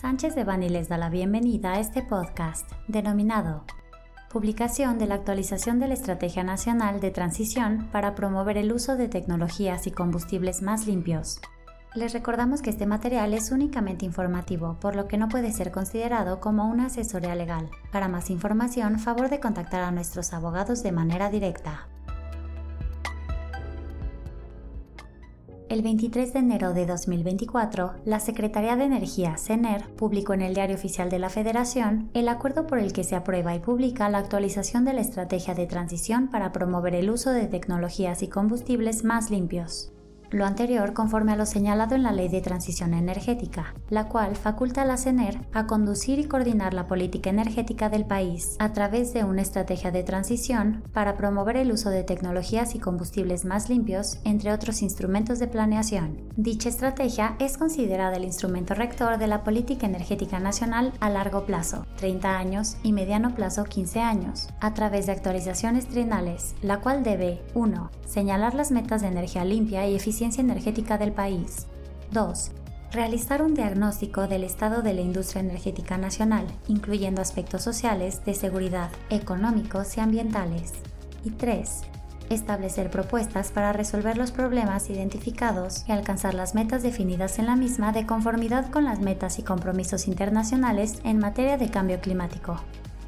Sánchez de Bani les da la bienvenida a este podcast denominado Publicación de la actualización de la Estrategia Nacional de Transición para promover el uso de tecnologías y combustibles más limpios. Les recordamos que este material es únicamente informativo, por lo que no puede ser considerado como una asesoría legal. Para más información, favor de contactar a nuestros abogados de manera directa. El 23 de enero de 2024, la Secretaría de Energía, CENER, publicó en el Diario Oficial de la Federación el acuerdo por el que se aprueba y publica la actualización de la estrategia de transición para promover el uso de tecnologías y combustibles más limpios. Lo anterior conforme a lo señalado en la Ley de Transición Energética, la cual faculta a la CENER a conducir y coordinar la política energética del país a través de una estrategia de transición para promover el uso de tecnologías y combustibles más limpios, entre otros instrumentos de planeación. Dicha estrategia es considerada el instrumento rector de la política energética nacional a largo plazo, 30 años, y mediano plazo, 15 años, a través de actualizaciones trinales, la cual debe 1. señalar las metas de energía limpia y eficiente energética del país. 2. Realizar un diagnóstico del estado de la industria energética nacional, incluyendo aspectos sociales, de seguridad, económicos y ambientales. Y 3. Establecer propuestas para resolver los problemas identificados y alcanzar las metas definidas en la misma de conformidad con las metas y compromisos internacionales en materia de cambio climático.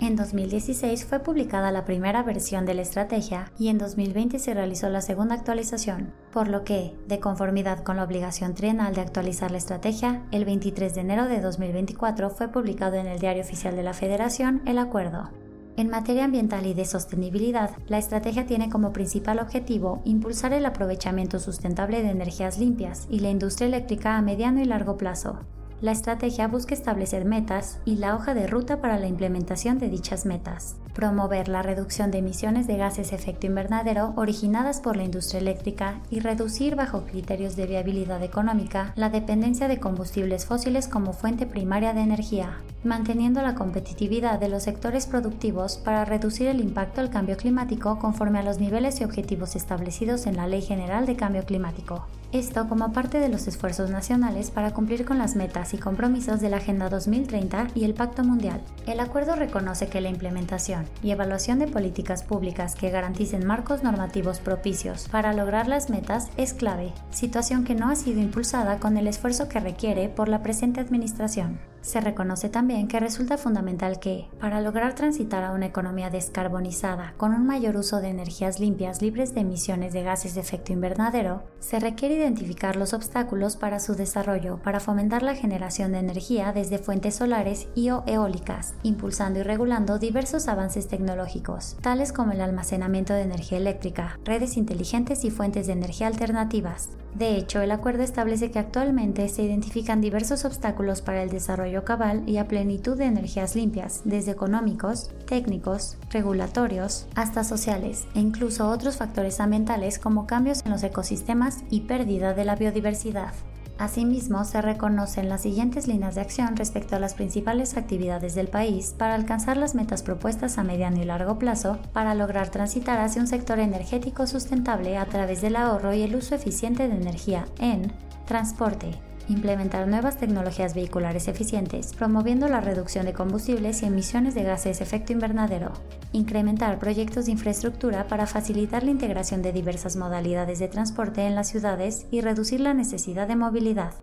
En 2016 fue publicada la primera versión de la estrategia y en 2020 se realizó la segunda actualización, por lo que, de conformidad con la obligación trienal de actualizar la estrategia, el 23 de enero de 2024 fue publicado en el Diario Oficial de la Federación el acuerdo. En materia ambiental y de sostenibilidad, la estrategia tiene como principal objetivo impulsar el aprovechamiento sustentable de energías limpias y la industria eléctrica a mediano y largo plazo, la estrategia busca establecer metas y la hoja de ruta para la implementación de dichas metas, promover la reducción de emisiones de gases efecto invernadero originadas por la industria eléctrica y reducir bajo criterios de viabilidad económica la dependencia de combustibles fósiles como fuente primaria de energía, manteniendo la competitividad de los sectores productivos para reducir el impacto al cambio climático conforme a los niveles y objetivos establecidos en la Ley General de Cambio Climático. Esto como parte de los esfuerzos nacionales para cumplir con las metas y compromisos de la Agenda 2030 y el Pacto Mundial. El acuerdo reconoce que la implementación y evaluación de políticas públicas que garanticen marcos normativos propicios para lograr las metas es clave, situación que no ha sido impulsada con el esfuerzo que requiere por la presente administración. Se reconoce también que resulta fundamental que, para lograr transitar a una economía descarbonizada con un mayor uso de energías limpias libres de emisiones de gases de efecto invernadero, se requiere identificar los obstáculos para su desarrollo para fomentar la generación de energía desde fuentes solares y o eólicas, impulsando y regulando diversos avances tecnológicos, tales como el almacenamiento de energía eléctrica, redes inteligentes y fuentes de energía alternativas. De hecho, el acuerdo establece que actualmente se identifican diversos obstáculos para el desarrollo cabal y a plenitud de energías limpias, desde económicos, técnicos, regulatorios, hasta sociales, e incluso otros factores ambientales como cambios en los ecosistemas y pérdida de la biodiversidad. Asimismo, se reconocen las siguientes líneas de acción respecto a las principales actividades del país para alcanzar las metas propuestas a mediano y largo plazo para lograr transitar hacia un sector energético sustentable a través del ahorro y el uso eficiente de energía en transporte, implementar nuevas tecnologías vehiculares eficientes, promoviendo la reducción de combustibles y emisiones de gases efecto invernadero, incrementar proyectos de infraestructura para facilitar la integración de diversas modalidades de transporte en las ciudades y reducir la necesidad de movilidad,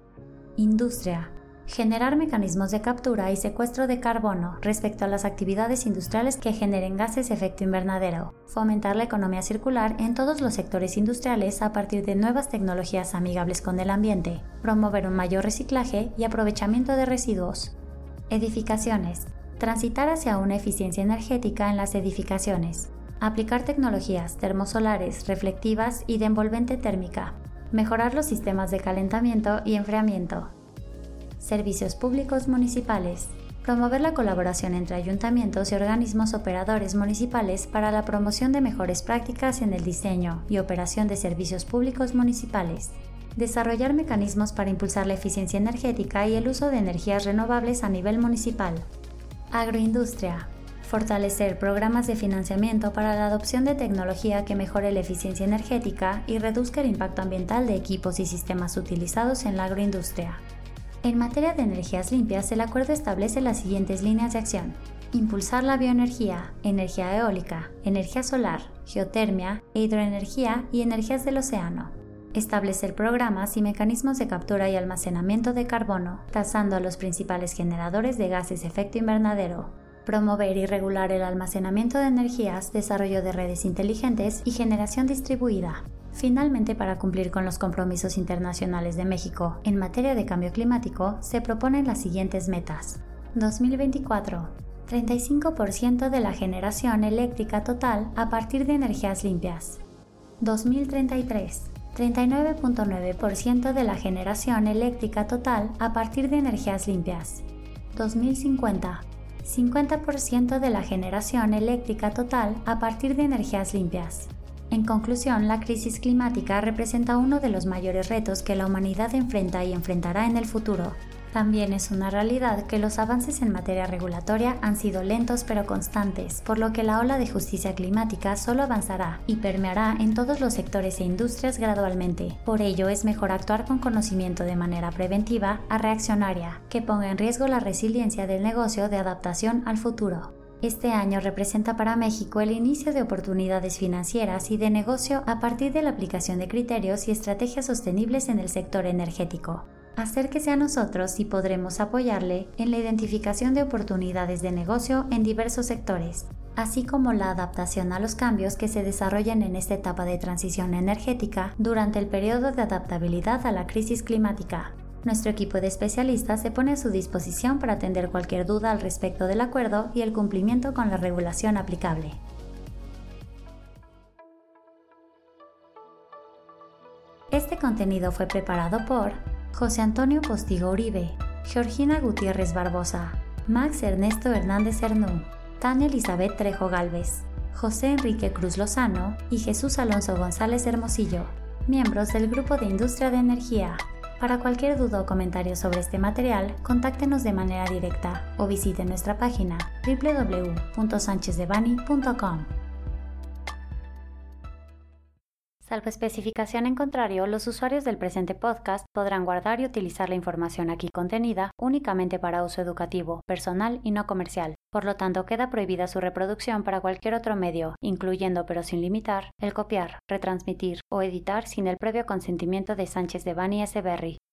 industria, generar mecanismos de captura y secuestro de carbono respecto a las actividades industriales que generen gases de efecto invernadero, fomentar la economía circular en todos los sectores industriales a partir de nuevas tecnologías amigables con el ambiente, promover un mayor reciclaje y aprovechamiento de residuos. Edificaciones. Transitar hacia una eficiencia energética en las edificaciones. Aplicar tecnologías termosolares, reflectivas y de envolvente térmica. Mejorar los sistemas de calentamiento y enfriamiento, Servicios públicos municipales. Promover la colaboración entre ayuntamientos y organismos operadores municipales para la promoción de mejores prácticas en el diseño y operación de servicios públicos municipales. Desarrollar mecanismos para impulsar la eficiencia energética y el uso de energías renovables a nivel municipal. Agroindustria. Fortalecer programas de financiamiento para la adopción de tecnología que mejore la eficiencia energética y reduzca el impacto ambiental de equipos y sistemas utilizados en la agroindustria En materia de energías limpias, el acuerdo establece las siguientes líneas de acción. Impulsar la bioenergía, energía eólica, energía solar, geotermia, hidroenergía y energías del océano. Establecer programas y mecanismos de captura y almacenamiento de carbono, tasando a los principales generadores de gases de efecto invernadero. Promover y regular el almacenamiento de energías, desarrollo de redes inteligentes y generación distribuida. Finalmente, para cumplir con los compromisos internacionales de México en materia de cambio climático, se proponen las siguientes metas. 2024. 35% de la generación eléctrica total a partir de energías limpias. 2033. 39.9% de la generación eléctrica total a partir de energías limpias. 2050. 50% de la generación eléctrica total a partir de energías limpias. En conclusión, la crisis climática representa uno de los mayores retos que la humanidad enfrenta y enfrentará en el futuro. También es una realidad que los avances en materia regulatoria han sido lentos pero constantes, por lo que la ola de justicia climática solo avanzará y permeará en todos los sectores e industrias gradualmente. Por ello es mejor actuar con conocimiento de manera preventiva a reaccionaria, que ponga en riesgo la resiliencia del negocio de adaptación al futuro. Este año representa para México el inicio de oportunidades financieras y de negocio a partir de la aplicación de criterios y estrategias sostenibles en el sector energético. Acérquese a nosotros y podremos apoyarle en la identificación de oportunidades de negocio en diversos sectores, así como la adaptación a los cambios que se desarrollan en esta etapa de transición energética durante el periodo de adaptabilidad a la crisis climática. Nuestro equipo de especialistas se pone a su disposición para atender cualquier duda al respecto del acuerdo y el cumplimiento con la regulación aplicable. Este contenido fue preparado por José Antonio Postigo Uribe, Georgina Gutiérrez Barbosa, Max Ernesto Hernández Hernú, Tania Elizabeth Trejo Galvez, José Enrique Cruz Lozano y Jesús Alonso González Hermosillo, miembros del Grupo de Industria de Energía. Para cualquier duda o comentario sobre este material, contáctenos de manera directa o visite nuestra página www.sanchezdevani.com. Salvo especificación en contrario, los usuarios del presente podcast podrán guardar y utilizar la información aquí contenida únicamente para uso educativo, personal y no comercial. Por lo tanto, queda prohibida su reproducción para cualquier otro medio, incluyendo pero sin limitar, el copiar, retransmitir o editar sin el previo consentimiento de Sánchez de Bani S. Berry,